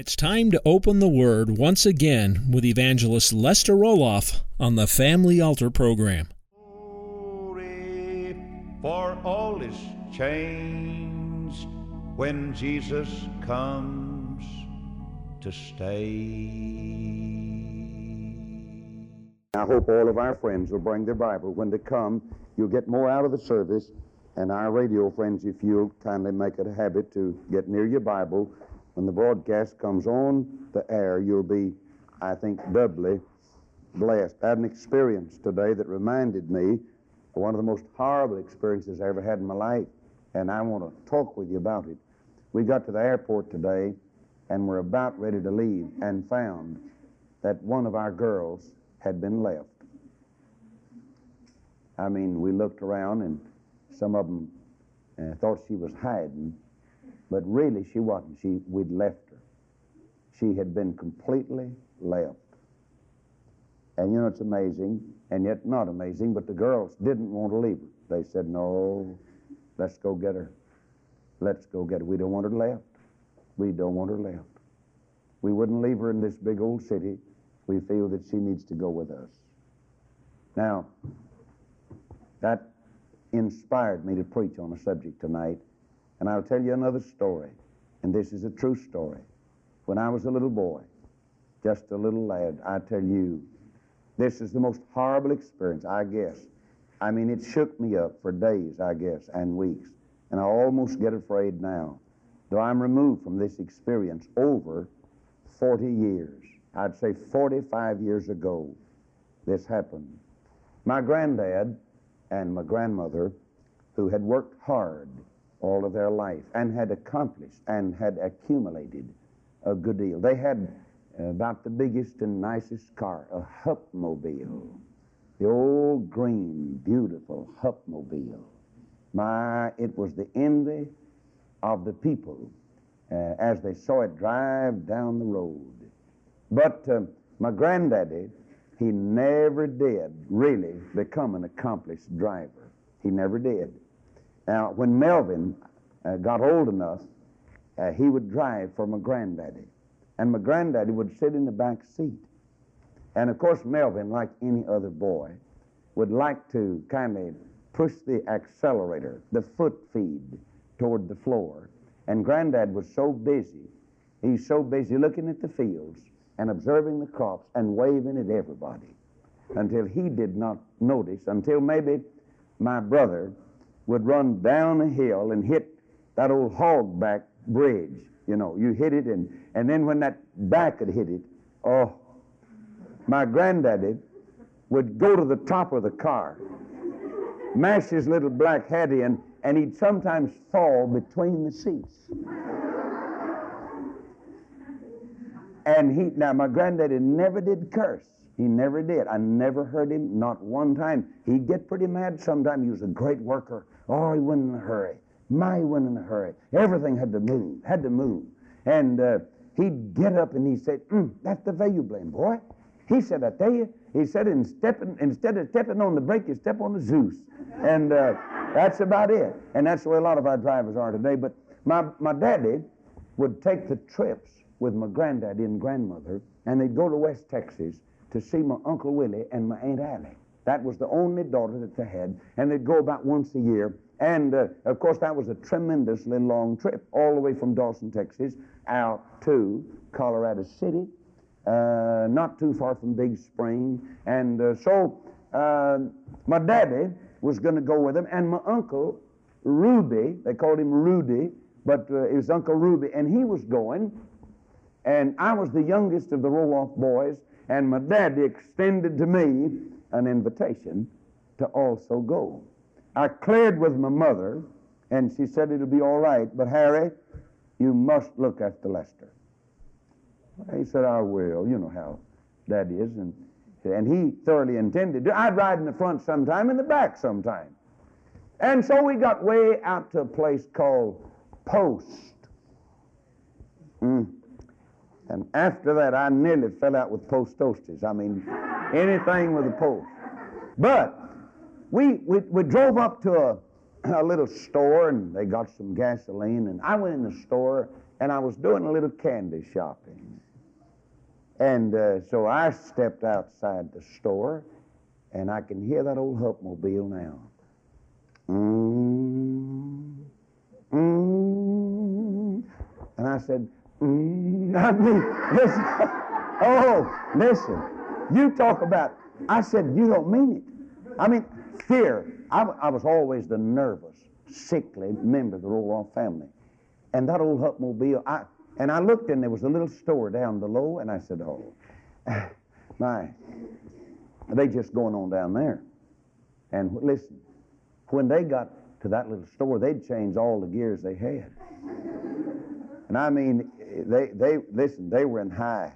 It's time to open the Word once again with evangelist Lester Roloff on the Family Altar program. Glory, for all is changed when Jesus comes to stay. I hope all of our friends will bring their Bible. When they come, you'll get more out of the service. And our radio friends, if you'll kindly make it a habit to get near your Bible, when the broadcast comes on the air, you'll be, I think, doubly blessed. I had an experience today that reminded me of one of the most horrible experiences I ever had in my life, and I want to talk with you about it. We got to the airport today, and were about ready to leave, and found that one of our girls had been left. I mean, we looked around, and some of them uh, thought she was hiding, but really she wasn't. She, we'd left her. She had been completely left. And you know, it's amazing, and yet not amazing, but the girls didn't want to leave her. They said, No, let's go get her. Let's go get her. We don't want her left. We don't want her left. We wouldn't leave her in this big old city. We feel that she needs to go with us. Now, that inspired me to preach on a subject tonight, and I'll tell you another story, and this is a true story. When I was a little boy, just a little lad, I tell you, this is the most horrible experience, I guess. I mean, it shook me up for days, I guess, and weeks, and I almost get afraid now. Though I'm removed from this experience over 40 years, I'd say 45 years ago, this happened. My granddad and my grandmother, who had worked hard all of their life and had accomplished and had accumulated a good deal. They had about the biggest and nicest car, a Hupmobile, the old green, beautiful Hupmobile. My, it was the envy of the people uh, as they saw it drive down the road. But uh, my granddaddy, he never did really become an accomplished driver. He never did. Now, when Melvin uh, got old enough, uh, he would drive for my granddaddy. And my granddaddy would sit in the back seat. And of course, Melvin, like any other boy, would like to kind of push the accelerator, the foot feed, toward the floor. And granddad was so busy, he's so busy looking at the fields and observing the crops and waving at everybody until he did not notice, until maybe my brother would run down a hill and hit that old hogback bridge. You know, you hit it, and, and then when that back had hit it, oh, my granddaddy would go to the top of the car, mash his little black hat in, and he'd sometimes fall between the seats. And he, now my granddaddy never did curse. He never did. I never heard him, not one time. He'd get pretty mad sometime. He was a great worker. Oh, he went in a hurry. My, he went in a hurry. Everything had to move, had to move. And uh, he'd get up and he'd say, mm, that's the you blame, boy. He said, I tell you, he said, in stepping, instead of stepping on the brake, you step on the Zeus. And uh, that's about it. And that's the way a lot of our drivers are today. But my, my daddy would take the trips with my granddaddy and grandmother, and they'd go to West Texas to see my Uncle Willie and my Aunt Allie. That was the only daughter that they had, and they'd go about once a year. And uh, of course, that was a tremendously long trip, all the way from Dawson, Texas, out to Colorado City, uh, not too far from Big Spring. And uh, so uh, my daddy was going to go with him, and my uncle Ruby, they called him Rudy, but uh, it was Uncle Ruby, and he was going. And I was the youngest of the Roloff boys, and my daddy extended to me an invitation to also go. I cleared with my mother, and she said it'll be all right, but Harry, you must look after Lester. He said, I will. You know how that is, and and he thoroughly intended to. I'd ride in the front sometime, in the back sometime. And so we got way out to a place called Post. Mm. And after that, I nearly fell out with post toasties. I mean, anything with a post. But we, we, we drove up to a, a little store and they got some gasoline. And I went in the store and I was doing a little candy shopping. And uh, so I stepped outside the store and I can hear that old Hupmobile now. Mm, mm. And I said, mm, I mean, listen. Oh, listen. You talk about, I said, you don't mean it. I mean, fear. I, I was always the nervous, sickly member of the Roloff family. And that old Hupmobile, I, and I looked and there was a little store down below, and I said, oh, my, they just going on down there. And listen, when they got to that little store, they'd change all the gears they had. And I mean, they, they, listen, they were in high.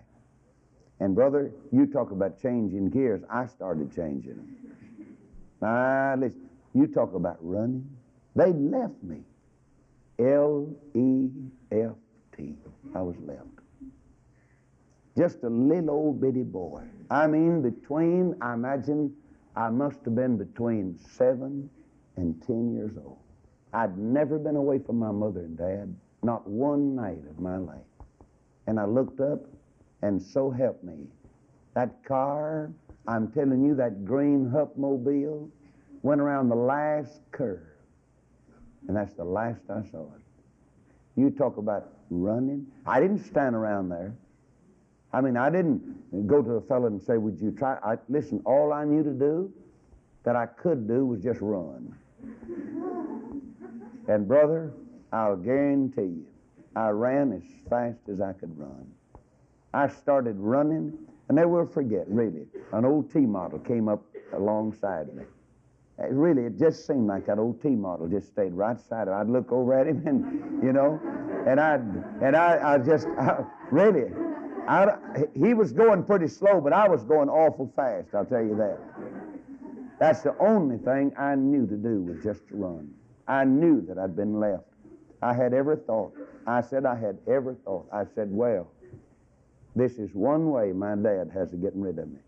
And brother, you talk about changing gears. I started changing them. Ah, listen, you talk about running. They left me. L E F T. I was left. Just a little old bitty boy. I mean, between, I imagine, I must have been between seven and 10 years old. I'd never been away from my mother and dad, not one night of my life. And I looked up, and so help me. That car, I'm telling you, that green Hupmobile went around the last curve. And that's the last I saw it. You talk about running. I didn't stand around there. I mean, I didn't go to a fellow and say, Would you try? I, listen, all I knew to do that I could do was just run. And, brother, I'll guarantee you, I ran as fast as I could run. I started running, and never will forget, really, an old T model came up alongside me. It really, it just seemed like that old T model just stayed right side of. I'd look over at him, and you know, and I'd and I, I just I, really, I, he was going pretty slow, but I was going awful fast. I'll tell you that. That's the only thing I knew to do was just to run. I knew that I'd been left. I had every thought. I said I had every thought. I said, well, this is one way my dad has of getting rid of me.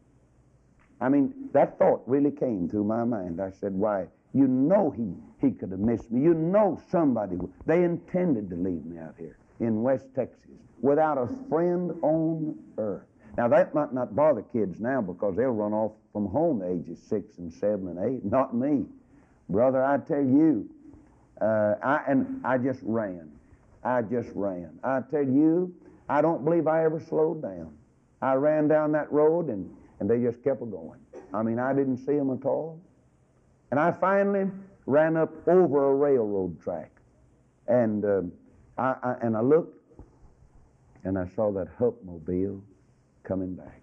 I mean, that thought really came through my mind. I said, why, you know he, he could have missed me. You know somebody, they intended to leave me out here in West Texas without a friend on earth. Now, that might not bother kids now because they'll run off from home ages six and seven and eight. Not me. Brother, I tell you, uh, I, and I just ran. I just ran. I tell you, I don't believe I ever slowed down. I ran down that road and, and they just kept going. I mean, I didn't see them at all. And I finally ran up over a railroad track. And, uh, I, I, and I looked and I saw that Hupmobile coming back.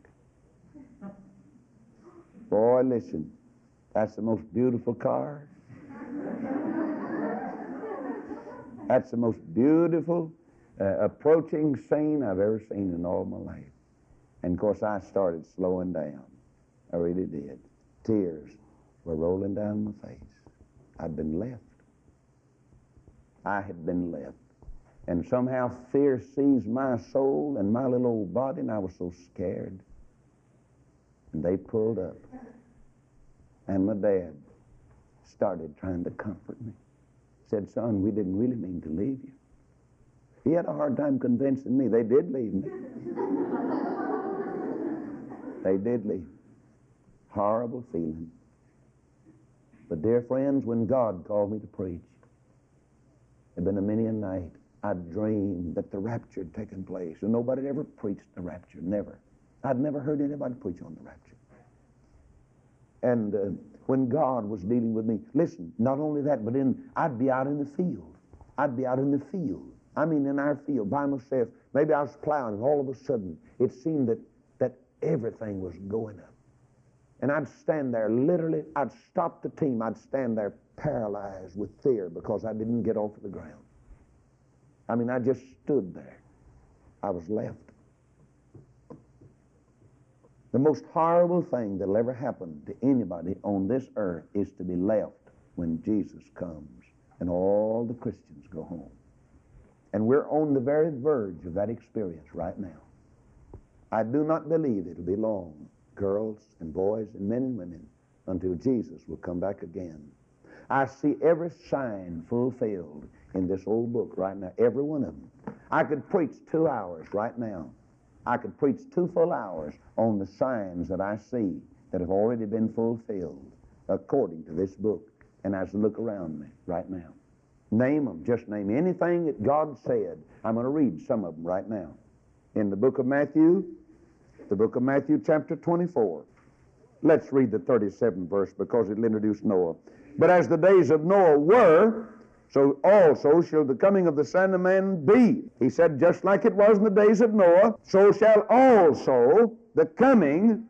Boy, listen, that's the most beautiful car. That's the most beautiful uh, approaching scene I've ever seen in all my life. And of course, I started slowing down. I really did. Tears were rolling down my face. I'd been left. I had been left. And somehow fear seized my soul and my little old body, and I was so scared. And they pulled up. And my dad started trying to comfort me. Said, son, we didn't really mean to leave you. He had a hard time convincing me. They did leave me. they did leave. Horrible feeling. But dear friends, when God called me to preach, it had been a many a night I dreamed that the rapture had taken place, and nobody had ever preached the rapture. Never. I'd never heard anybody preach on the rapture. And uh, when God was dealing with me, listen, not only that, but in I'd be out in the field. I'd be out in the field. I mean, in our field by myself. Maybe I was plowing, and all of a sudden it seemed that that everything was going up. And I'd stand there, literally, I'd stop the team. I'd stand there paralyzed with fear because I didn't get off the ground. I mean, I just stood there. I was left. The most horrible thing that'll ever happen to anybody on this earth is to be left when Jesus comes and all the Christians go home. And we're on the very verge of that experience right now. I do not believe it'll be long, girls and boys and men and women, until Jesus will come back again. I see every sign fulfilled in this old book right now, every one of them. I could preach two hours right now. I could preach two full hours on the signs that I see that have already been fulfilled according to this book. And as I look around me right now, name them. Just name anything that God said. I'm going to read some of them right now. In the book of Matthew, the book of Matthew, chapter 24. Let's read the 37th verse because it'll introduce Noah. But as the days of Noah were, so also shall the coming of the Son of Man be. He said, just like it was in the days of Noah, so shall also the coming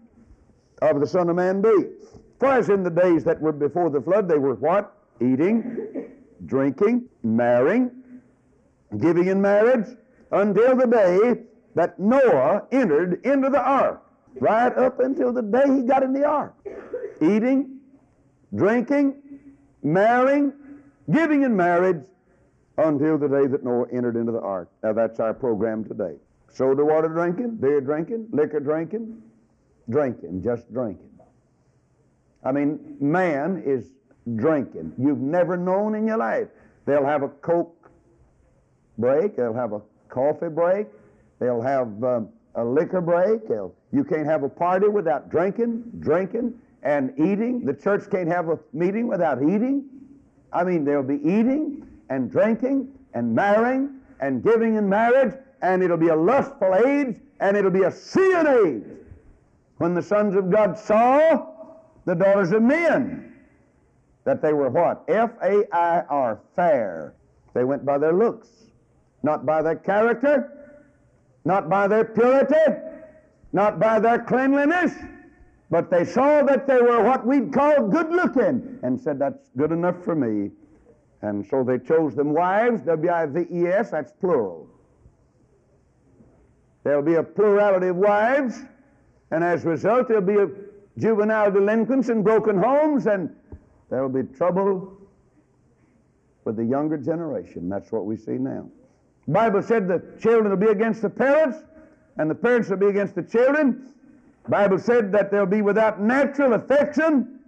of the Son of Man be. For as in the days that were before the flood, they were what? Eating, drinking, marrying, giving in marriage, until the day that Noah entered into the ark. Right up until the day he got in the ark. Eating, drinking, marrying, giving in marriage, until the day that Noah entered into the ark. Now that's our program today. Soda water drinking, beer drinking, liquor drinking, drinking, just drinking. I mean, man is drinking. You've never known in your life. They'll have a Coke break, they'll have a coffee break, they'll have um, a liquor break. They'll, you can't have a party without drinking, drinking, and eating. The church can't have a meeting without eating. I mean, there'll be eating and drinking and marrying and giving in marriage, and it'll be a lustful age, and it'll be a seeing age. When the sons of God saw the daughters of men, that they were what? F A I R, fair. They went by their looks, not by their character, not by their purity, not by their cleanliness, but they saw that they were what we'd call good looking and said, That's good enough for me. And so they chose them wives, W I V E S, that's plural. There'll be a plurality of wives, and as a result, there'll be juvenile delinquents and broken homes, and there'll be trouble with the younger generation. That's what we see now. The Bible said the children will be against the parents, and the parents will be against the children. Bible said that they'll be without natural affection.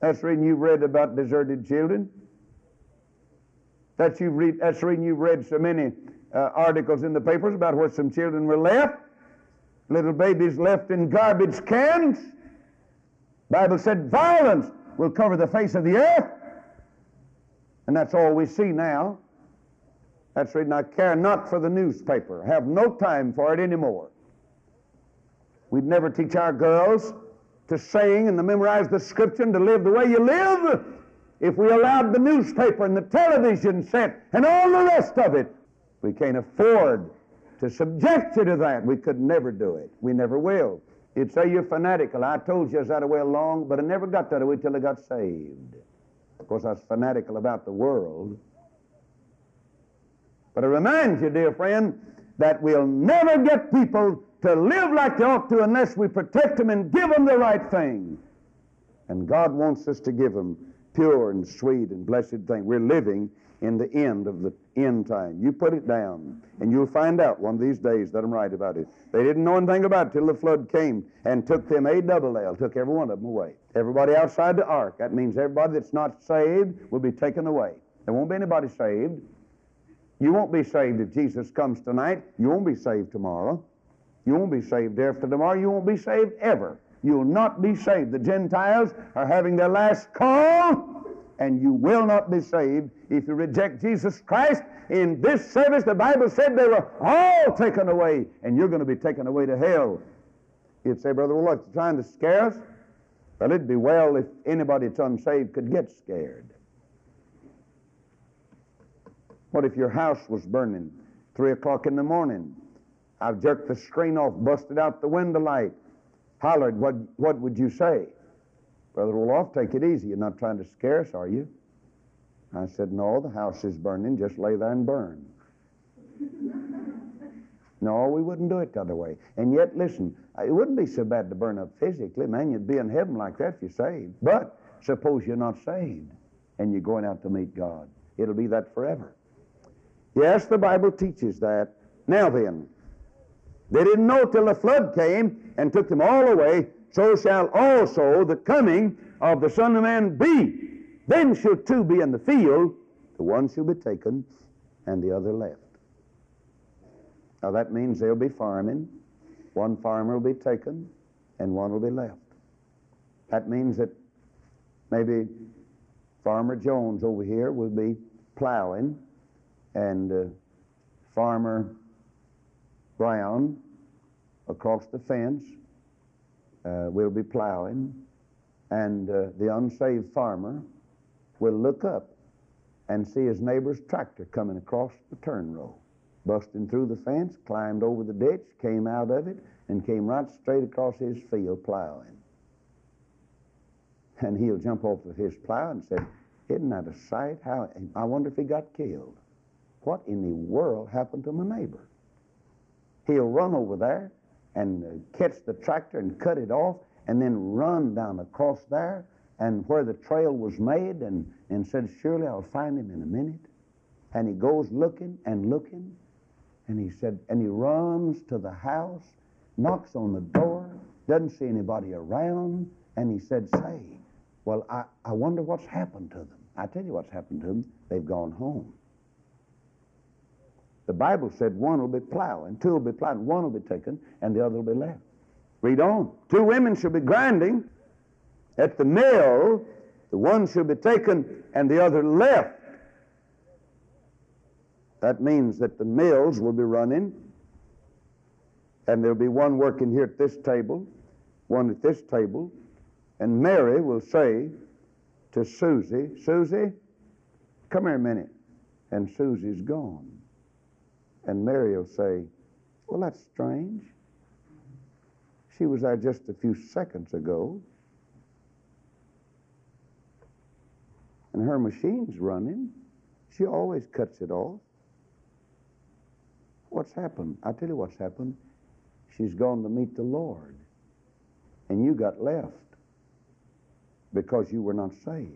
That's reading you've read about deserted children. That's, you've read, that's reading you've read so many uh, articles in the papers about where some children were left. Little babies left in garbage cans. Bible said violence will cover the face of the earth. And that's all we see now. That's reading, I care not for the newspaper, have no time for it anymore. We'd never teach our girls to sing and to memorize the scripture and to live the way you live if we allowed the newspaper and the television set and all the rest of it. We can't afford to subject you to that. We could never do it. We never will. You'd say you're fanatical. I told you I was that way long, but I never got that way till I got saved. Of course, I was fanatical about the world. But I remind you, dear friend, that we'll never get people to live like they ought to unless we protect them and give them the right thing. And God wants us to give them pure and sweet and blessed thing. We're living in the end of the end time. You put it down, and you'll find out one of these days that I'm right about it. They didn't know anything about it till the flood came and took them a double L, took every one of them away. Everybody outside the ark. That means everybody that's not saved will be taken away. There won't be anybody saved. You won't be saved if Jesus comes tonight. You won't be saved tomorrow. You won't be saved after tomorrow. You won't be saved ever. You'll not be saved. The Gentiles are having their last call, and you will not be saved if you reject Jesus Christ. In this service, the Bible said they were all taken away, and you're going to be taken away to hell. You'd say, Brother, well, you're trying to scare us? Well, it'd be well if anybody that's unsaved could get scared. What if your house was burning three o'clock in the morning? I've jerked the screen off, busted out the window light, hollered. What, what would you say? Brother Roloff, take it easy. You're not trying to scare us, are you? I said, No, the house is burning. Just lay there and burn. No, we wouldn't do it the other way. And yet, listen, it wouldn't be so bad to burn up physically. Man, you'd be in heaven like that if you're saved. But suppose you're not saved and you're going out to meet God. It'll be that forever. Yes, the Bible teaches that. Now then, they didn't know till the flood came and took them all away. So shall also the coming of the Son of Man be. Then shall two be in the field, the one shall be taken and the other left. Now that means they'll be farming. One farmer will be taken and one will be left. That means that maybe Farmer Jones over here will be plowing and uh, Farmer Brown across the fence uh, will be plowing and uh, the unsaved farmer will look up and see his neighbor's tractor coming across the turn row busting through the fence, climbed over the ditch, came out of it, and came right straight across his field plowing. And he'll jump off of his plow and say, Isn't that a sight? How I wonder if he got killed. What in the world happened to my neighbor? He'll run over there and catch the tractor and cut it off and then run down across there and where the trail was made and, and said, Surely I'll find him in a minute. And he goes looking and looking and he said, and he runs to the house, knocks on the door, doesn't see anybody around, and he said, Say, well, I, I wonder what's happened to them. I tell you what's happened to them. They've gone home. The Bible said one will be plowing, two will be plowing, one will be taken, and the other will be left. Read on. Two women shall be grinding at the mill, the one shall be taken, and the other left. That means that the mills will be running, and there'll be one working here at this table, one at this table, and Mary will say to Susie, Susie, come here a minute. And Susie's gone. And Mary will say, Well, that's strange. She was there just a few seconds ago. And her machine's running. She always cuts it off. What's happened? I tell you what's happened. She's gone to meet the Lord. And you got left because you were not saved.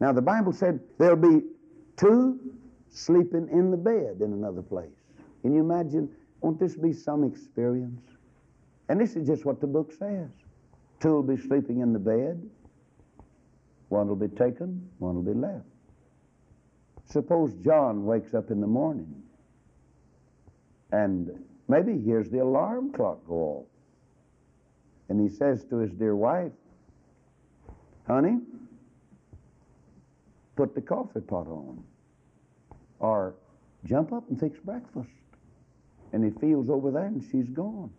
Now, the Bible said there'll be two sleeping in the bed in another place. Can you imagine? Won't this be some experience? And this is just what the book says. Two will be sleeping in the bed, one will be taken, one will be left. Suppose John wakes up in the morning and maybe hears the alarm clock go off. And he says to his dear wife, Honey, put the coffee pot on. Or jump up and fix breakfast. And he feels over there and she's gone.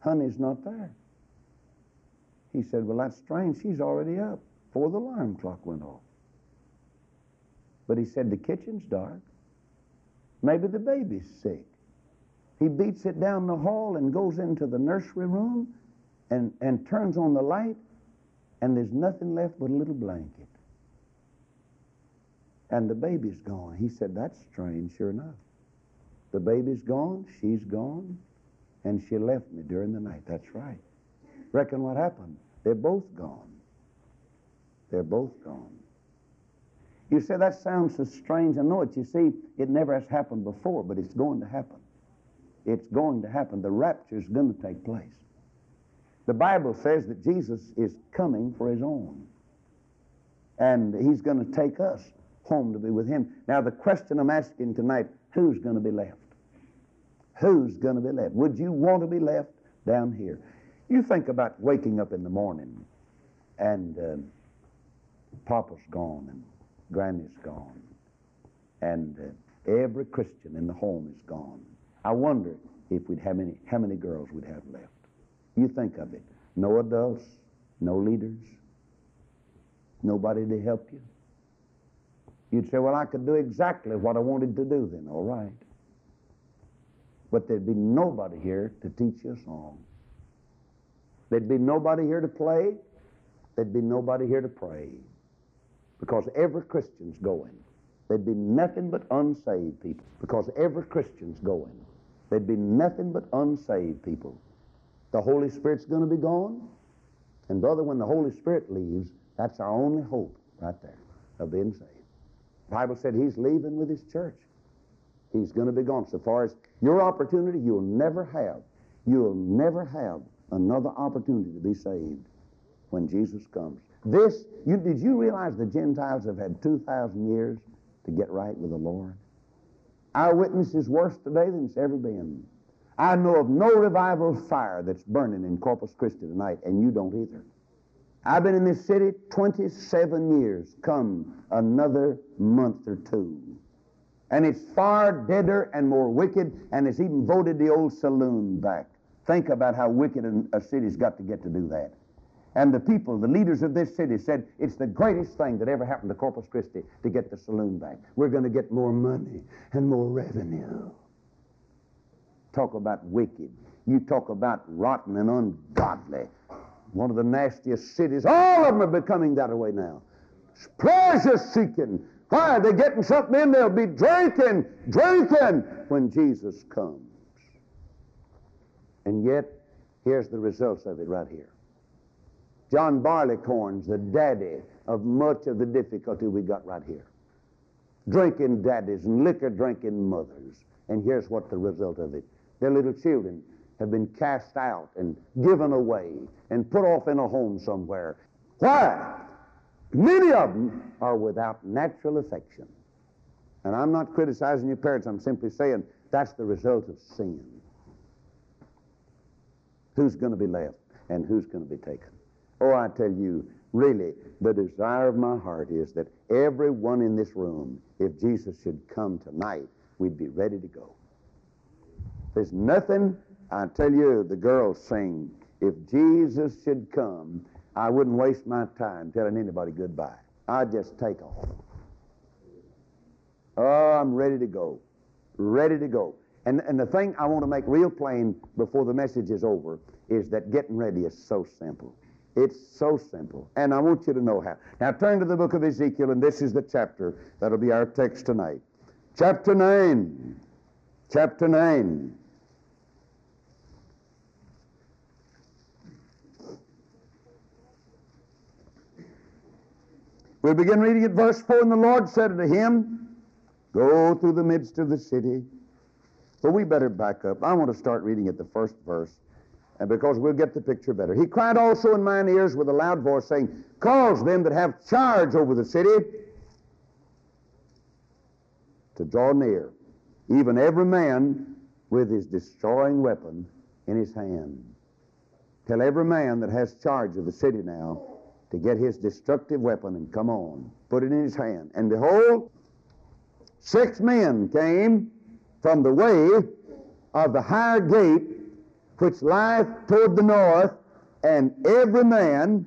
Honey's not there. He said, Well, that's strange. She's already up before the alarm clock went off. But he said, The kitchen's dark. Maybe the baby's sick. He beats it down the hall and goes into the nursery room and, and turns on the light, and there's nothing left but a little blanket. And the baby's gone. He said, That's strange, sure enough. The baby's gone, she's gone, and she left me during the night. That's right. Reckon what happened? They're both gone. They're both gone. You say that sounds so strange. I know it. You see, it never has happened before, but it's going to happen. It's going to happen. The rapture is going to take place. The Bible says that Jesus is coming for his own. And he's going to take us home to be with him. Now, the question I'm asking tonight who's going to be left? Who's going to be left? Would you want to be left down here? You think about waking up in the morning and uh, Papa's gone and Granny's gone. And uh, every Christian in the home is gone. I wonder if we'd have many, how many girls we'd have left. You think of it. No adults, no leaders, nobody to help you. You'd say, well, I could do exactly what I wanted to do then, all right. But there'd be nobody here to teach you a song. There'd be nobody here to play. There'd be nobody here to pray because every Christian's going. There'd be nothing but unsaved people because every Christian's going. There'd be nothing but unsaved people. The Holy Spirit's going to be gone. And, brother, when the Holy Spirit leaves, that's our only hope right there of being saved. Bible said He's leaving with His church. He's going to be gone. So far as your opportunity, you'll never have, you'll never have another opportunity to be saved when Jesus comes. This, you, did you realize the Gentiles have had 2,000 years to get right with the Lord? Our witness is worse today than it's ever been. I know of no revival fire that's burning in Corpus Christi tonight, and you don't either. I've been in this city 27 years, come another month or two. And it's far deader and more wicked, and it's even voted the old saloon back. Think about how wicked a city's got to get to do that. And the people, the leaders of this city, said it's the greatest thing that ever happened to Corpus Christi to get the saloon back. We're going to get more money and more revenue. Talk about wicked. You talk about rotten and ungodly. One of the nastiest cities. All of them are becoming that way now. Pleasure seeking. Why? They're getting something in. They'll be drinking, drinking when Jesus comes. And yet, here's the results of it right here. John Barleycorn's the daddy of much of the difficulty we got right here. Drinking daddies and liquor drinking mothers. And here's what the result of it. Their little children have been cast out and given away and put off in a home somewhere. Why? Many of them are without natural affection. And I'm not criticizing your parents, I'm simply saying that's the result of sin. Who's going to be left and who's going to be taken? Oh, I tell you, really, the desire of my heart is that everyone in this room, if Jesus should come tonight, we'd be ready to go. There's nothing, I tell you, the girls sing, if Jesus should come, I wouldn't waste my time telling anybody goodbye. I'd just take off. Oh, I'm ready to go. Ready to go. And, and the thing I want to make real plain before the message is over is that getting ready is so simple. It's so simple. And I want you to know how. Now turn to the book of Ezekiel, and this is the chapter that'll be our text tonight. Chapter 9. Chapter 9. We'll begin reading at verse 4. And the Lord said unto him, Go through the midst of the city. But we better back up. I want to start reading at the first verse and because we'll get the picture better. He cried also in mine ears with a loud voice, saying, Cause them that have charge over the city to draw near, even every man with his destroying weapon in his hand. Tell every man that has charge of the city now to get his destructive weapon and come on, put it in his hand. And behold, six men came from the way of the higher gate which lieth toward the north, and every man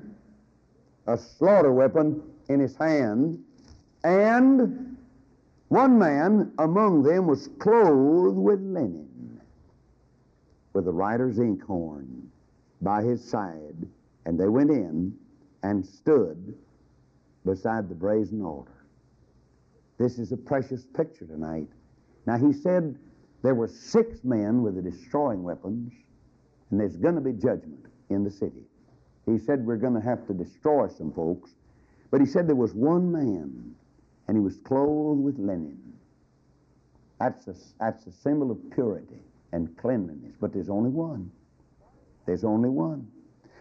a slaughter weapon in his hand, and one man among them was clothed with linen, with a writer's inkhorn by his side, and they went in and stood beside the brazen altar. This is a precious picture tonight. Now, he said there were six men with the destroying weapons, and there's going to be judgment in the city. He said we're going to have to destroy some folks, but he said there was one man, and he was clothed with linen. That's a, that's a symbol of purity and cleanliness, but there's only one. There's only one.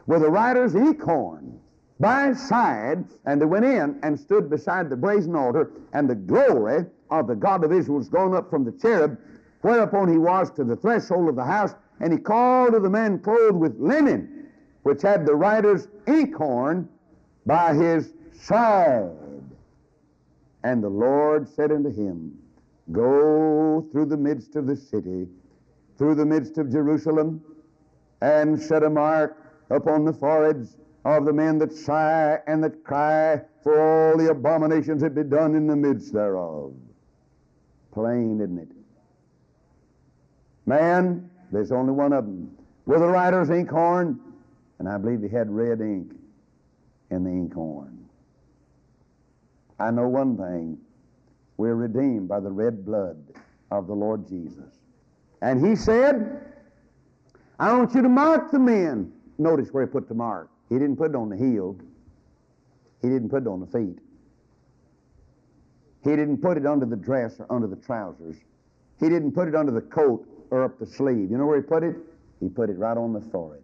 With a writer's inkhorn by side, and they went in and stood beside the brazen altar, and the glory of the God of Israel was gone up from the cherub, whereupon he was to the threshold of the house, and he called to the man clothed with linen, which had the writer's inkhorn by his side. And the Lord said unto him, Go through the midst of the city, through the midst of Jerusalem, and set a mark upon the foreheads of the men that sigh and that cry for all the abominations that be done in the midst thereof. Plain, isn't it? Man, there's only one of them. With a writer's inkhorn, and I believe he had red ink in the inkhorn. I know one thing. We're redeemed by the red blood of the Lord Jesus. And he said, I want you to mark the men. Notice where he put the mark. He didn't put it on the heel. He didn't put it on the feet. He didn't put it under the dress or under the trousers. He didn't put it under the coat or up the sleeve. You know where he put it? He put it right on the forehead.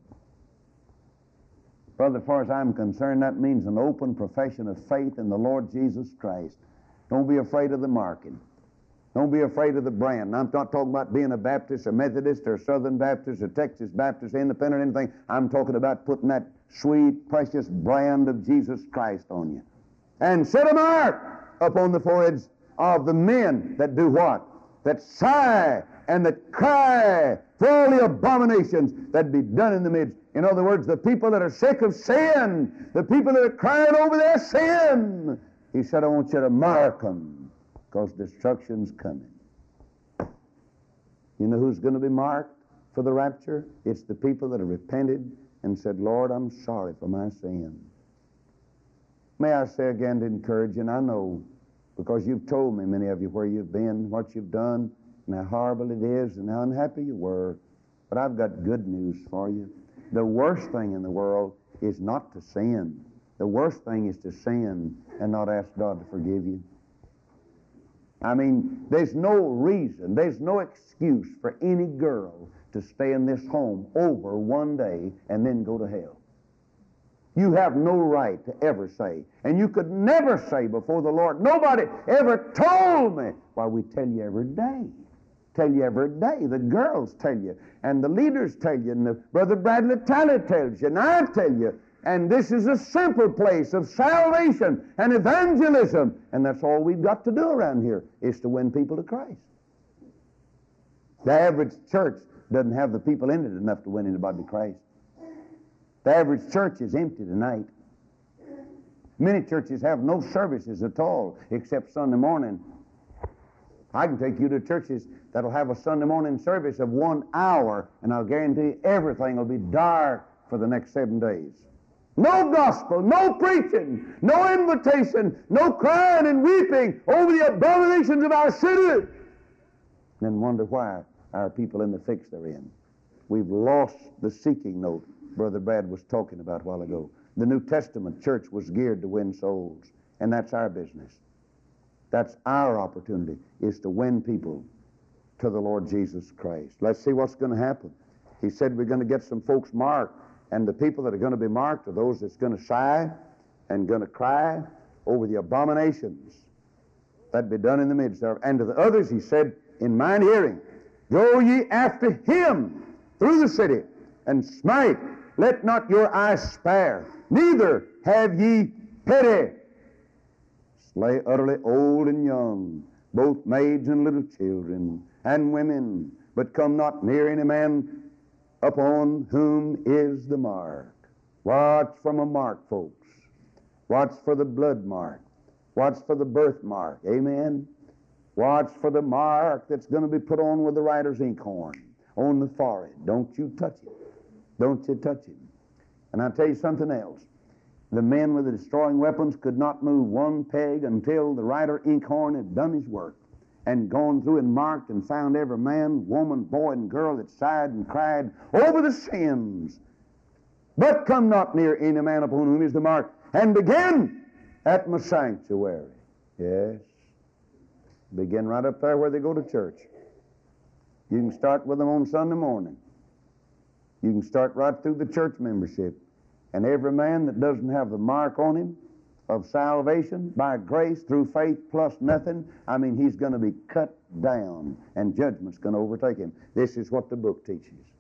Brother, as far as I'm concerned, that means an open profession of faith in the Lord Jesus Christ. Don't be afraid of the marking. Don't be afraid of the brand. I'm not talking about being a Baptist or Methodist or Southern Baptist or Texas Baptist, Independent, or anything. I'm talking about putting that sweet, precious brand of Jesus Christ on you. And set a mark upon the foreheads of the men that do what? That sigh and that cry for all the abominations that be done in the midst. In other words, the people that are sick of sin, the people that are crying over their sin. He said, I want you to mark them because destruction's coming. You know who's going to be marked for the rapture? It's the people that have repented and said, Lord, I'm sorry for my sin. May I say again to encourage you, and I know because you've told me, many of you, where you've been, what you've done, and how horrible it is, and how unhappy you were. But I've got good news for you. The worst thing in the world is not to sin. The worst thing is to sin and not ask God to forgive you. I mean, there's no reason, there's no excuse for any girl to stay in this home over one day and then go to hell. You have no right to ever say, and you could never say before the Lord, nobody ever told me. Why, we tell you every day. Tell you every day. The girls tell you, and the leaders tell you, and the Brother Bradley Tyler tells you, and I tell you, and this is a simple place of salvation and evangelism. And that's all we've got to do around here is to win people to Christ. The average church doesn't have the people in it enough to win anybody to Christ. The average church is empty tonight. Many churches have no services at all except Sunday morning. I can take you to churches that'll have a Sunday morning service of one hour, and I'll guarantee everything will be dark for the next seven days. No gospel, no preaching, no invitation, no crying and weeping over the abominations of our city. Then wonder why our people in the fix they're in. We've lost the seeking note Brother Brad was talking about a while ago. The New Testament church was geared to win souls, and that's our business. That's our opportunity, is to win people to the Lord Jesus Christ. Let's see what's going to happen. He said we're going to get some folks marked and the people that are going to be marked are those that's going to sigh and going to cry over the abominations that be done in the midst thereof. And to the others he said, In mine hearing, Go ye after him through the city, and smite. Let not your eyes spare, neither have ye pity. Slay utterly old and young, both maids and little children, and women, but come not near any man upon whom is the mark. Watch from a mark, folks. Watch for the blood mark. Watch for the birthmark. Amen. Watch for the mark that's going to be put on with the writer's inkhorn on the forehead. Don't you touch it. Don't you touch it. And I'll tell you something else. The men with the destroying weapons could not move one peg until the writer inkhorn had done his work and gone through and marked and found every man, woman, boy, and girl that sighed and cried over the sins. But come not near any man upon whom is the mark, and begin at my sanctuary. Yes. Begin right up there where they go to church. You can start with them on Sunday morning. You can start right through the church membership. And every man that doesn't have the mark on him of salvation by grace through faith plus nothing, I mean, he's going to be cut down and judgment's going to overtake him. This is what the book teaches.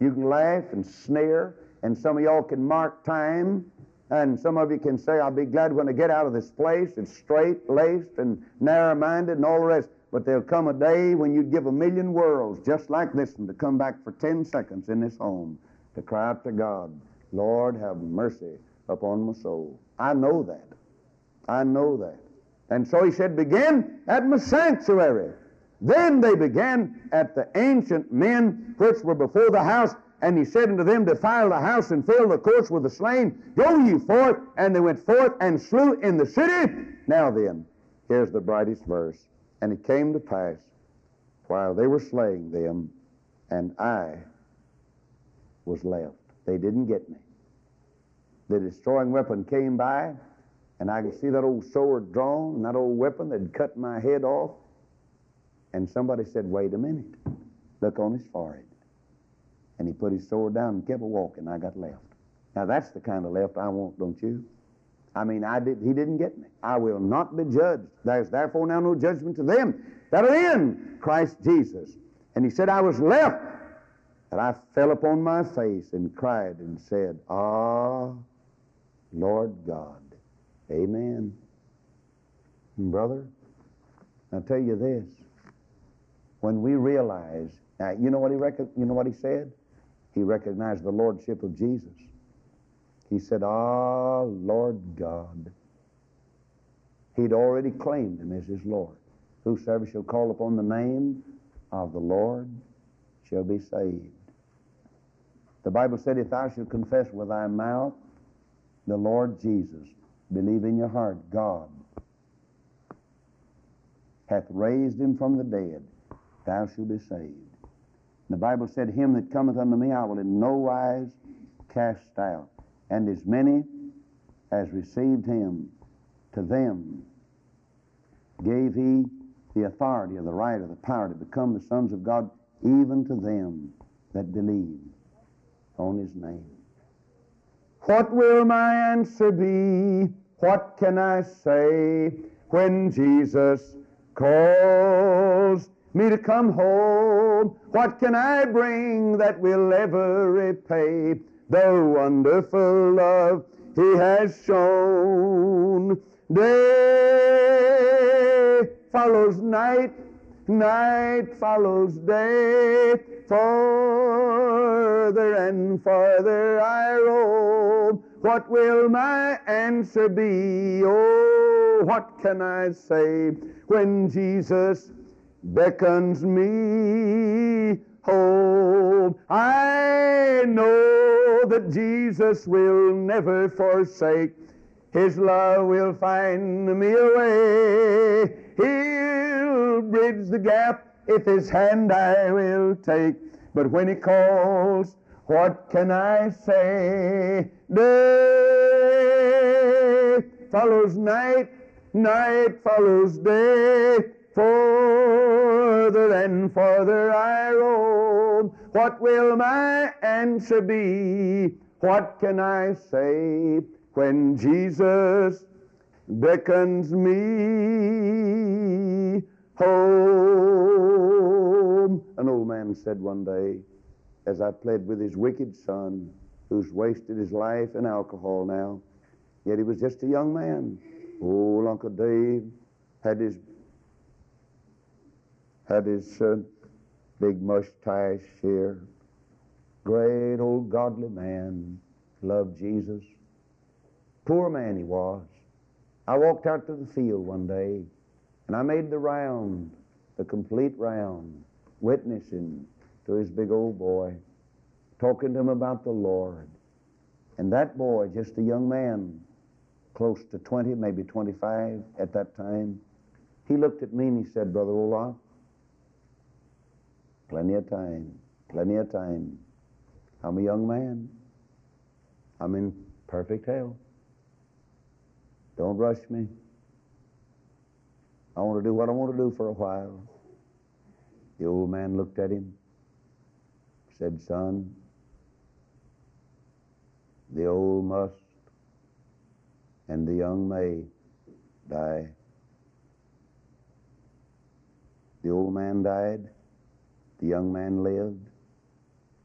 You can laugh and sneer, and some of y'all can mark time, and some of you can say, I'll be glad when I get out of this place. It's straight laced and narrow minded and all the rest. But there'll come a day when you'd give a million worlds just like this one to come back for 10 seconds in this home to cry out to God, Lord, have mercy upon my soul. I know that. I know that. And so he said, Begin at my sanctuary. Then they began at the ancient men which were before the house. And he said unto them, Defile the house and fill the courts with the slain. Go ye forth. And they went forth and slew in the city. Now then, Here's the brightest verse. And it came to pass while they were slaying them, and I was left. They didn't get me. The destroying weapon came by, and I could see that old sword drawn, and that old weapon that had cut my head off. And somebody said, Wait a minute. Look on his forehead. And he put his sword down and kept walking. I got left. Now that's the kind of left I want, don't you? I mean, I did, he didn't get me. I will not be judged. There's therefore now no judgment to them that are in Christ Jesus. And he said, I was left. And I fell upon my face and cried and said, Ah, Lord God. Amen. And brother, I'll tell you this. When we realize, now, you know what he rec- you know what he said? He recognized the lordship of Jesus. He said, Ah, Lord God. He'd already claimed him as his Lord. Whosoever shall call upon the name of the Lord shall be saved. The Bible said, If thou shalt confess with thy mouth the Lord Jesus, believe in your heart God hath raised him from the dead, thou shalt be saved. The Bible said, Him that cometh unto me I will in no wise cast out. And as many as received him, to them gave he the authority or the right or the power to become the sons of God, even to them that believe on his name. What will my answer be? What can I say when Jesus calls me to come home? What can I bring that will ever repay the wonderful love he has shown? Day follows night, night follows day. Farther and farther I roam. What will my answer be? Oh, what can I say when Jesus beckons me home? I know that Jesus will never forsake. His love will find me a way. He'll bridge the gap if his hand I will take. But when he calls, what can I say? Day follows night, night follows day. Further and further I roam. What will my answer be? What can I say when Jesus beckons me home? An old man said one day, as I played with his wicked son, who's wasted his life in alcohol now, yet he was just a young man. Old Uncle Dave had his had his uh, big mustache here. Great old godly man, loved Jesus. Poor man he was. I walked out to the field one day and I made the round, the complete round, witnessing to his big old boy, talking to him about the Lord. And that boy, just a young man, close to 20, maybe 25 at that time, he looked at me and he said, Brother Roloff, plenty of time, plenty of time. I'm a young man. I'm in perfect health. Don't rush me. I want to do what I want to do for a while. The old man looked at him, said, Son, the old must and the young may die. The old man died, the young man lived,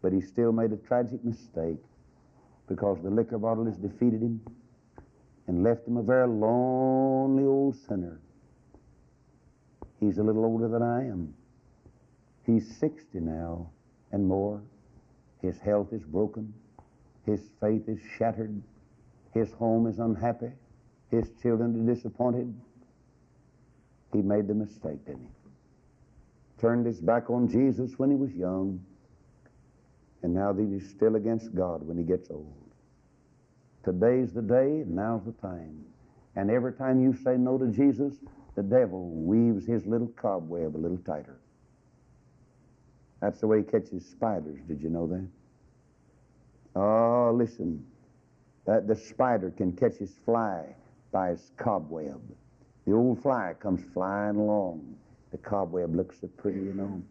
but he still made a tragic mistake because the liquor bottle has defeated him and left him a very lonely old sinner. He's a little older than I am. He's 60 now and more. His health is broken. His faith is shattered. His home is unhappy. His children are disappointed. He made the mistake, didn't he? Turned his back on Jesus when he was young, and now that he's still against God when he gets old. Today's the day, and now's the time. And every time you say no to Jesus, the devil weaves his little cobweb a little tighter. That's the way he catches spiders. Did you know that? Oh, listen. That the spider can catch his fly by his cobweb. The old fly comes flying along. The cobweb looks so pretty, you know.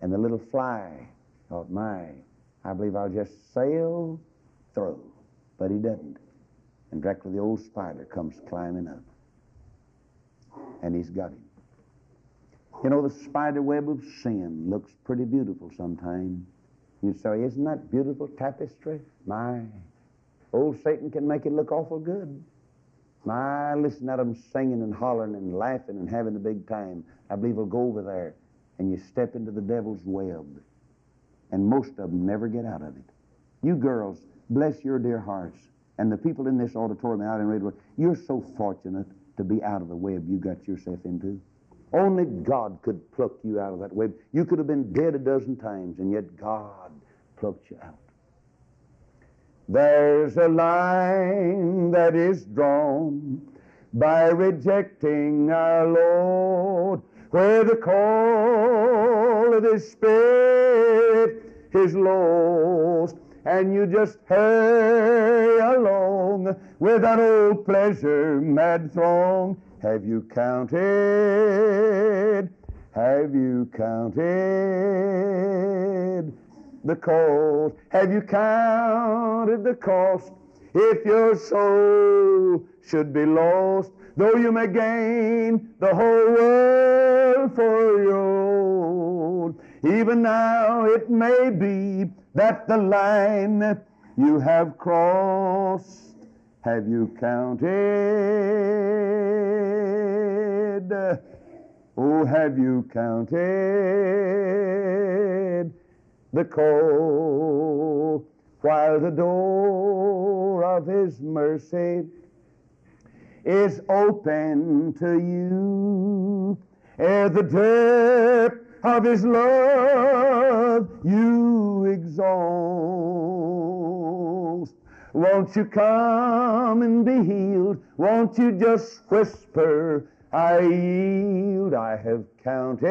And the little fly thought, my, I believe I'll just sail through. But he doesn't. And directly the old spider comes climbing up. And he's got him. You know, the spider web of sin looks pretty beautiful sometimes. You say, isn't that beautiful tapestry? My, old Satan can make it look awful good. My, listen to them singing and hollering and laughing and having a big time. I believe we'll go over there and you step into the devil's web. And most of them never get out of it. You girls, bless your dear hearts. And the people in this auditorium out in Redwood, you're so fortunate to be out of the web you got yourself into. Only God could pluck you out of that web. You could have been dead a dozen times, and yet God plucked you out. There's a line that is drawn by rejecting our Lord, where the call of the Spirit is lost, and you just hurry along with that old pleasure mad throng. Have you counted? Have you counted the cost? Have you counted the cost? If your soul should be lost, though you may gain the whole world for your own, even now it may be that the line you have crossed have you counted? Oh, have you counted the cost while the door of His mercy is open to you? Ere the depth of His love you exhaust. Won't you come and be healed? Won't you just whisper, I yield? I have counted,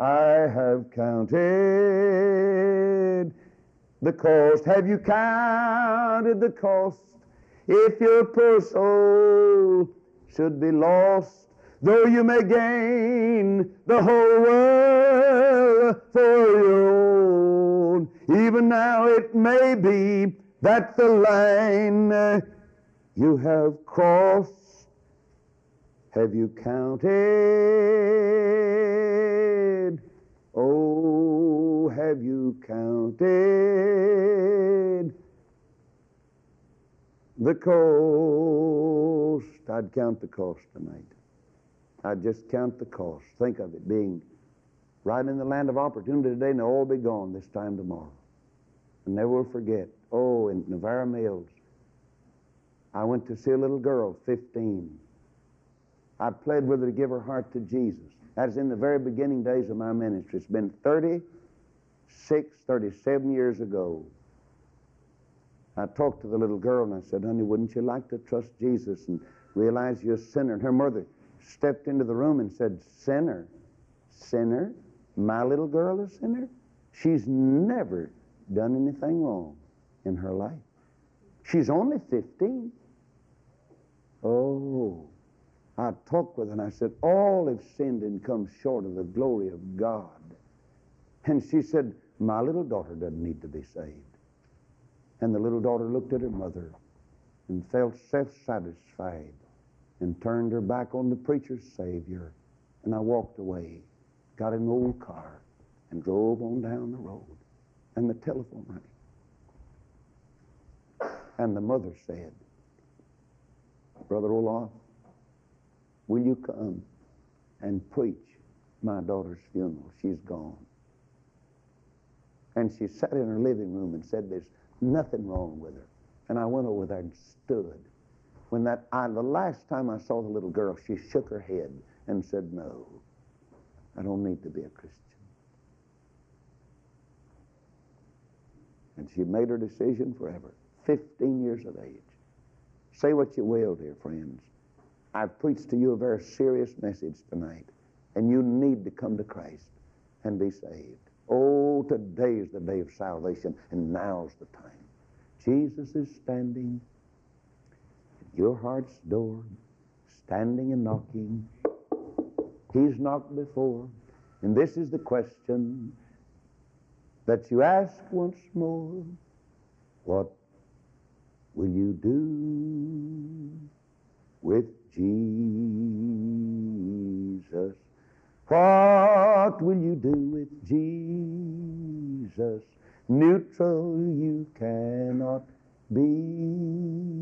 I have counted the cost. Have you counted the cost? If your poor soul should be lost, though you may gain the whole world for your own, even now it may be that the line uh, you have crossed, have you counted? Oh, have you counted the cost? I'd count the cost tonight. I'd just count the cost. Think of it being right in the land of opportunity today, and all be gone this time tomorrow. And never will forget. Oh, in Navarro Mills, I went to see a little girl, 15. I pled with her to give her heart to Jesus. That is in the very beginning days of my ministry. It's been 36, 37 years ago. I talked to the little girl and I said, honey, wouldn't you like to trust Jesus and realize you're a sinner? And her mother stepped into the room and said, Sinner, sinner, my little girl is a sinner? She's never done anything wrong in her life. She's only 15. Oh, I talked with her and I said, All have sinned and come short of the glory of God. And she said, My little daughter doesn't need to be saved. And the little daughter looked at her mother and felt self satisfied and turned her back on the preacher's Savior. And I walked away, got in the old car, and drove on down the road. And the telephone rang. And the mother said, Brother Roloff, will you come and preach my daughter's funeral? She's gone. And she sat in her living room and said, There's nothing wrong with her. And I went over there and stood. When that I, the last time I saw the little girl, she shook her head and said, No, I don't need to be a Christian. And she made her decision forever. 15 years of age. Say what you will, dear friends. I've preached to you a very serious message tonight, and you need to come to Christ and be saved. Oh, today is the day of salvation, and now's the time. Jesus is standing at your heart's door, standing and knocking. He's knocked before, and this is the question that you ask once more What will you do with Jesus? What will you do with Jesus? Neutral you cannot be.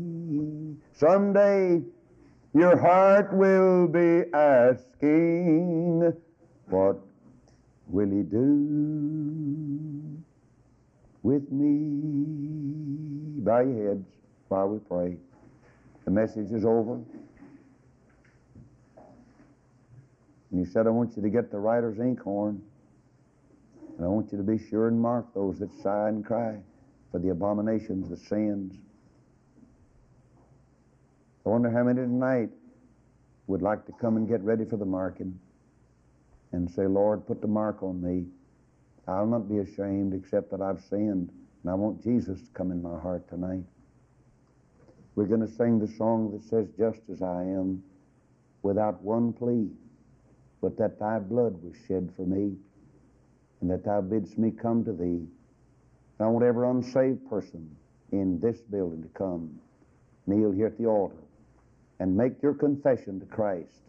Someday your heart will be asking, What will he do with me? Bow your heads while we pray. The message is over. And he said, I want you to get the writer's inkhorn. And I want you to be sure and mark those that sigh and cry for the abominations, the sins. I wonder how many tonight would like to come and get ready for the marking and say, Lord, put the mark on me. I'll not be ashamed except that I've sinned. And I want Jesus to come in my heart tonight. We're going to sing the song that says, Just as I am, without one plea, but that thy blood was shed for me, and that thou bidst me come to thee. And I want every unsaved person in this building to come, kneel here at the altar, and make your confession to Christ,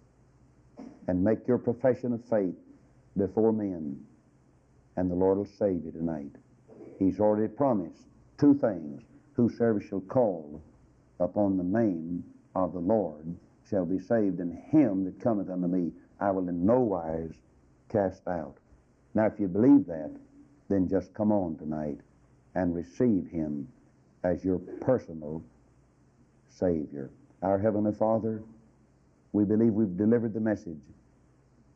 and make your profession of faith before men, and the Lord will save you tonight. He's already promised two things. Whosoever shall call upon the name of the Lord shall be saved, and him that cometh unto me I will in no wise cast out. Now, if you believe that, then just come on tonight and receive him as your personal Savior. Our Heavenly Father, we believe we've delivered the message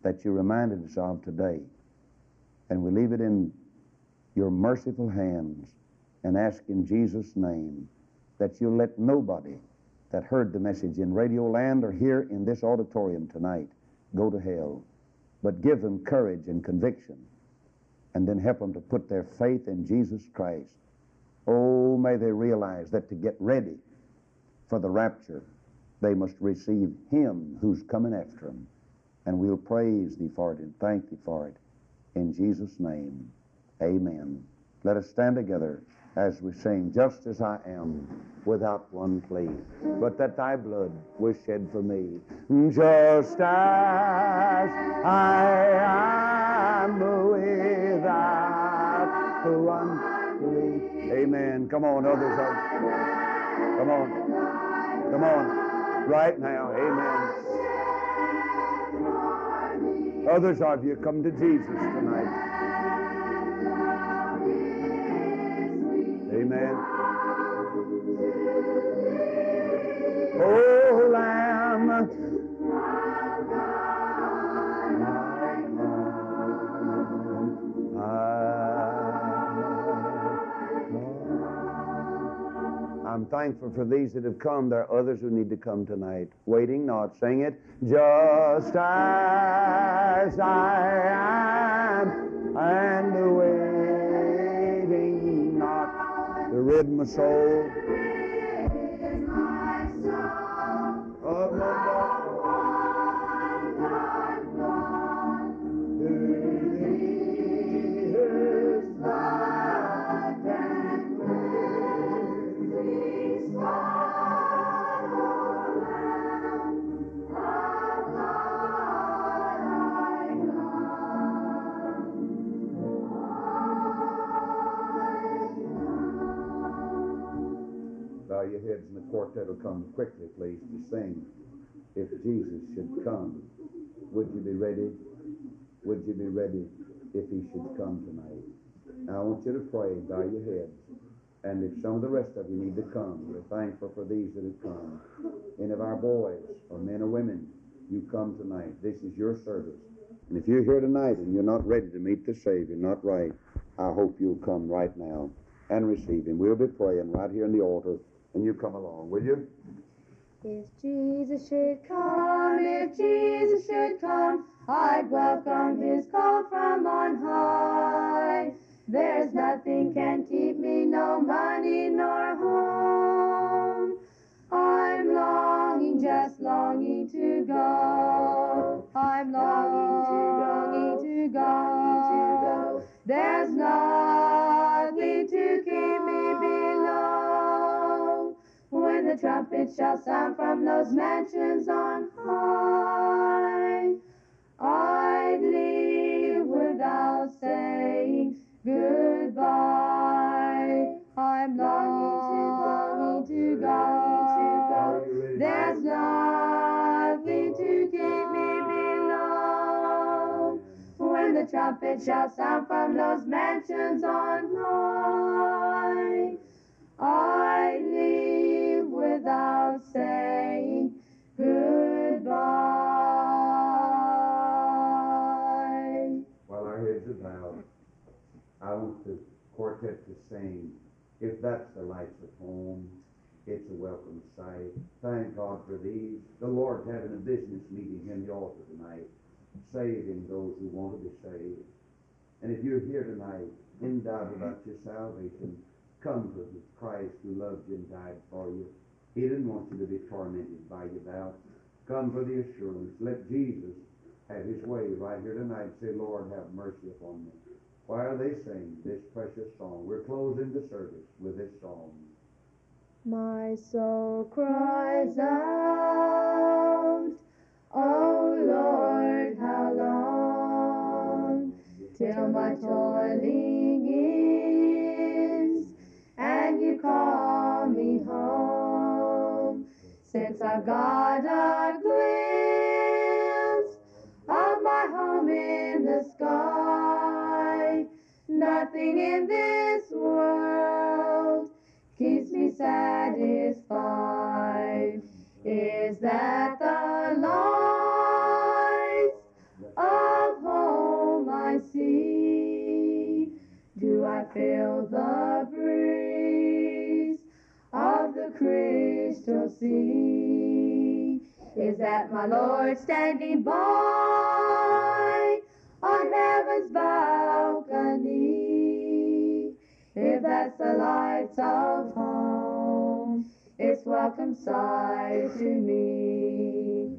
that you reminded us of today, and we leave it in your merciful hands and ask in Jesus' name that you let nobody that heard the message in Radio Land or here in this auditorium tonight go to hell, but give them courage and conviction, and then help them to put their faith in Jesus Christ. Oh, may they realize that to get ready for the rapture, they must receive Him who's coming after them. And we'll praise Thee for it and thank Thee for it. In Jesus' name, amen. Let us stand together as we sing, Just as I am, without one plea, but that Thy blood was shed for me. Just as I am, without one plea. Amen. Come on, others. Are, come on. Come on. Right now. Amen. Others of you come to Jesus tonight. Amen. Oh, Lamb. I'm thankful for these that have come. There are others who need to come tonight. Waiting not. Sing it. Just as I am and waiting rid my soul come quickly, please, to sing. If Jesus should come, would you be ready? Would you be ready if he should come tonight? Now I want you to pray, bow your heads. And if some of the rest of you need to come, we're thankful for these that have come. Any of our boys or men or women, you come tonight. This is your service. And if you're here tonight and you're not ready to meet the Savior, not right, I hope you'll come right now and receive Him. We'll be praying right here in the altar, and you come along, will you? If Jesus should come, if Jesus should come, I'd welcome his call from on high. There's nothing can keep me, no money nor home. I'm longing, just longing to go. I'm longing longing to go. There's nothing the trumpet shall sound from those mansions on high, I'd leave without saying goodbye. I'm longing to go. There's nothing to keep me below. When the trumpet shall sound from those mansions on high, I leave without saying goodbye. While our heads are bowed, I want the quartet to sing, If That's the Lights of Home, It's a Welcome Sight. Thank God for these. The Lord's having a business meeting in the altar tonight, saving those who want to be saved. And if you're here tonight, in doubt about your salvation, come to Christ who loved you and died for you. He didn't want you to be tormented by your doubts. Come for the assurance. Let Jesus have his way right here tonight. Say, Lord, have mercy upon me. Why are they singing this precious song, we're closing the service with this song. My soul cries out, Oh Lord, how long till my toiling I've got a glimpse of my home in the sky, nothing in this world keeps me satisfied. Is that the lights of home I see? Do I feel the breeze of the crystal sea? Is that my Lord standing by on heaven's balcony? If that's the lights of home, it's welcome sight to me.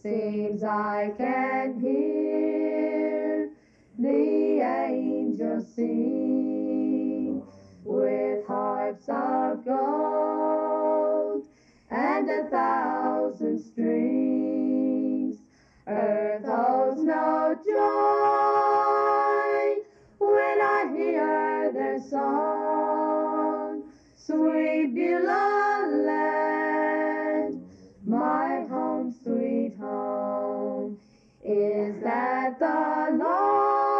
Seems I can hear the angels sing with harps of gold and a thousand strings. Earth holds no joy when I hear their song. Sweet beloved land, my home, sweet home. Is that the lights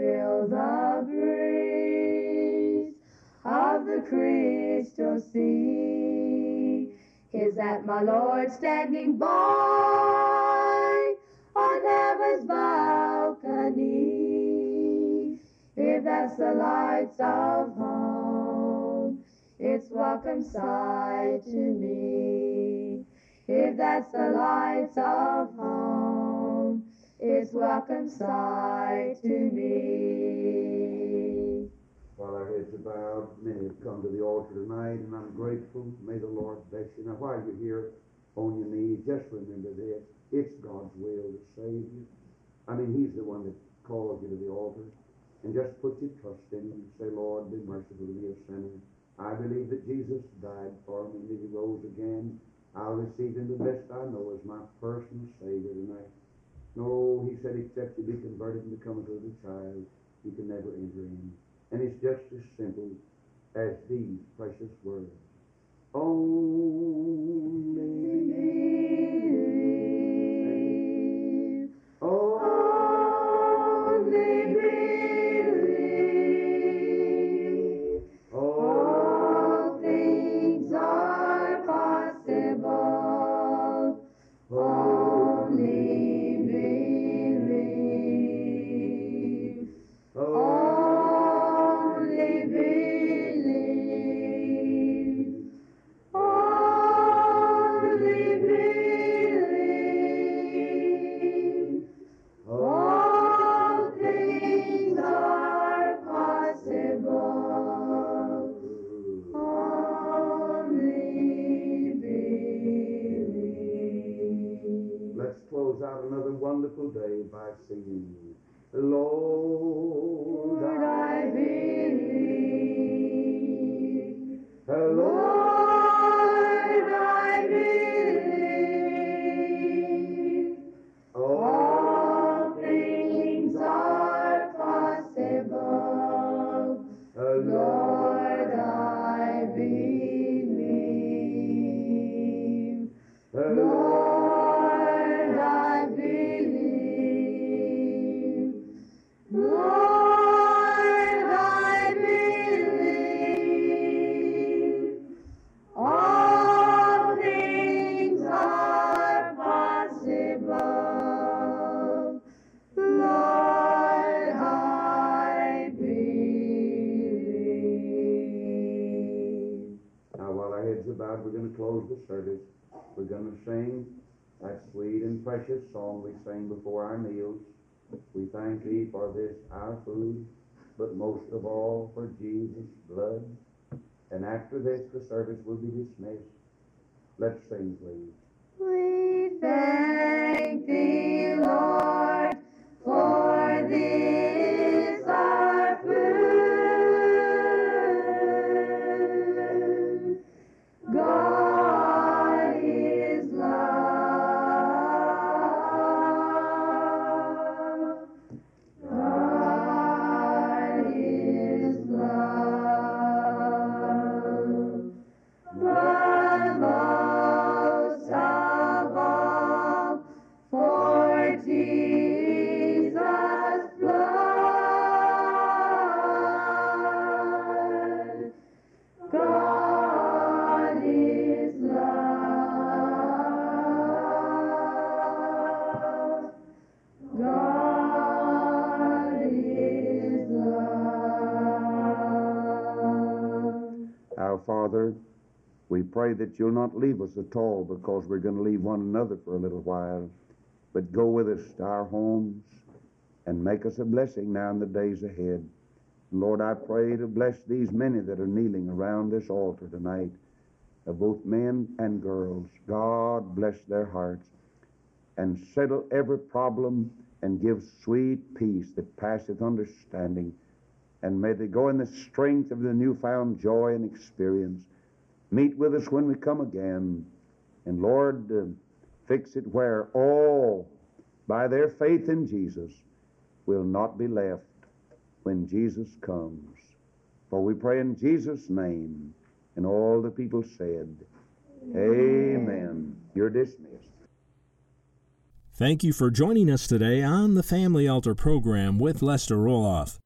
feel the breeze of the crystal sea? Is that my Lord standing by on heaven's balcony? If that's the lights of home, it's welcome sight to me. If that's the lights of home, it's welcome sight to me. While our heads are bowed, many have come to the altar tonight, and I'm grateful. May the Lord bless you. Now, while you're here on your knees, just remember this. It's God's will to save you. I mean, He's the one that calls you to the altar. And just put your trust in Him and say, Lord, be merciful to me, a sinner. I believe that Jesus died for me and He rose again. I'll receive Him the best I know as my personal Savior tonight. No, He said, except you be converted and become a little child, you can never enter in. And it's just as simple as these precious words. Only for Jesus' blood. And after this, the service will be dismissed. Let's sing, please. We thank Thee, Lord, for this that you'll not leave us at all because we're going to leave one another for a little while, but go with us to our homes and make us a blessing now in the days ahead. Lord, I pray to bless these many that are kneeling around this altar tonight, of both men and girls. God bless their hearts and settle every problem and give sweet peace that passeth understanding. And may they go in the strength of the newfound joy and experience. Meet with us when we come again. And Lord, uh, fix it where all, by their faith in Jesus, will not be left when Jesus comes. For we pray in Jesus' name. And all the people said, Amen. You're dismissed. Thank you for joining us today on the Family Altar program with Lester Roloff.